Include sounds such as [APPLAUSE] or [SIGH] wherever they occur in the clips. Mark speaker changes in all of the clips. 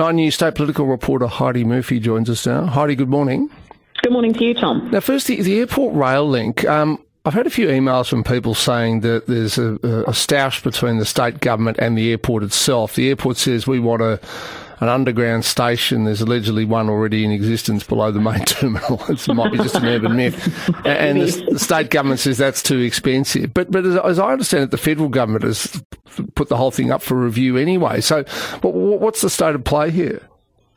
Speaker 1: Nine News State political reporter Heidi Murphy joins us now. Heidi, good morning.
Speaker 2: Good morning to you, Tom.
Speaker 1: Now, first, the, the airport rail link. Um, I've had a few emails from people saying that there's a, a, stoush between the state government and the airport itself. The airport says we want a an underground station. There's allegedly one already in existence below the main [LAUGHS] terminal. [LAUGHS] it might be just an urban myth. [LAUGHS] And the, the, state government says that's too expensive. But but as, as, I understand it, the federal government has put the whole thing up for review anyway. So what's the state of play here?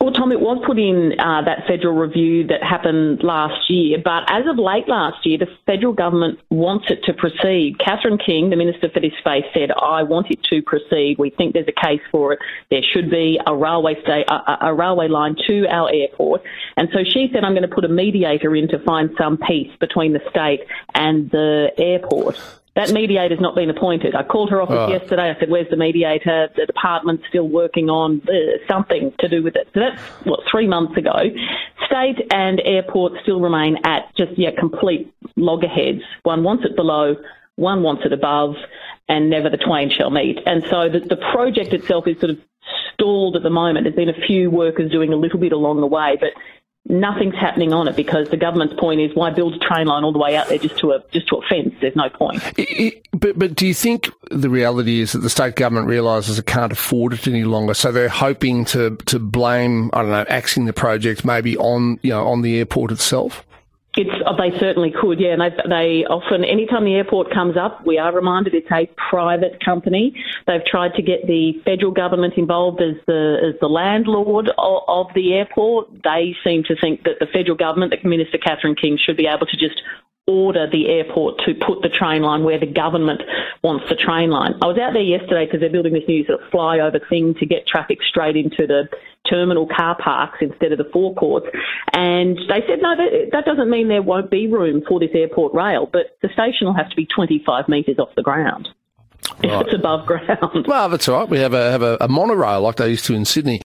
Speaker 2: Well, Tom, it was put in uh, that federal review that happened last year, but as of late last year, the federal government wants it to proceed. Catherine King, the Minister for this space, said, I want it to proceed. We think there's a case for it. There should be a railway, sta- a, a railway line to our airport. And so she said, I'm going to put a mediator in to find some peace between the state and the airport. That mediator's not been appointed. I called her office oh. yesterday. I said, "Where's the mediator?" The department's still working on uh, something to do with it. So that's what three months ago. State and airport still remain at just yeah complete loggerheads. One wants it below, one wants it above, and never the twain shall meet. And so the, the project itself is sort of stalled at the moment. There's been a few workers doing a little bit along the way, but nothing's happening on it because the government's point is why build a train line all the way out there just to a just to a fence? There's no point. It,
Speaker 1: it, but but do you think the reality is that the state government realises it can't afford it any longer, so they're hoping to to blame I don't know axing the project maybe on you know on the airport itself?
Speaker 2: It's, oh, they certainly could, yeah. And they, they often, anytime the airport comes up, we are reminded it's a private company. They've tried to get the federal government involved as the as the landlord of, of the airport. They seem to think that the federal government, that Minister Catherine King, should be able to just order the airport to put the train line where the government wants the train line. I was out there yesterday because they're building this new sort of flyover thing to get traffic straight into the terminal car parks instead of the forecourts. And they said, no, that, that doesn't mean there won't be room for this airport rail, but the station will have to be 25 metres off the ground. Right. If it's above ground.
Speaker 1: Well, that's all right. We have a have a, a monorail like they used to in Sydney.